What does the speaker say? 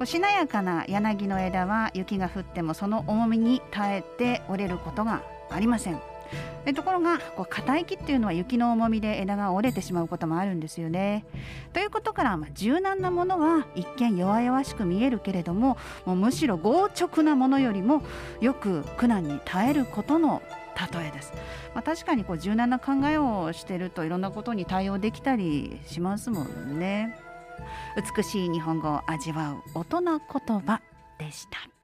こうしなやかな柳の枝は雪が降ってもその重みに耐えて折れることがありません。えところがこう硬い木っていうのは雪の重みで枝が折れてしまうこともあるんですよね。ということから、まあ、柔軟なものは一見弱々しく見えるけれどももうむしろ強直なものよりもよく苦難に耐えることの例えです、まあ、確かにこう柔軟な考えをしてるといろんなことに対応できたりしますもんね。美しい日本語を味わう大人言葉でした。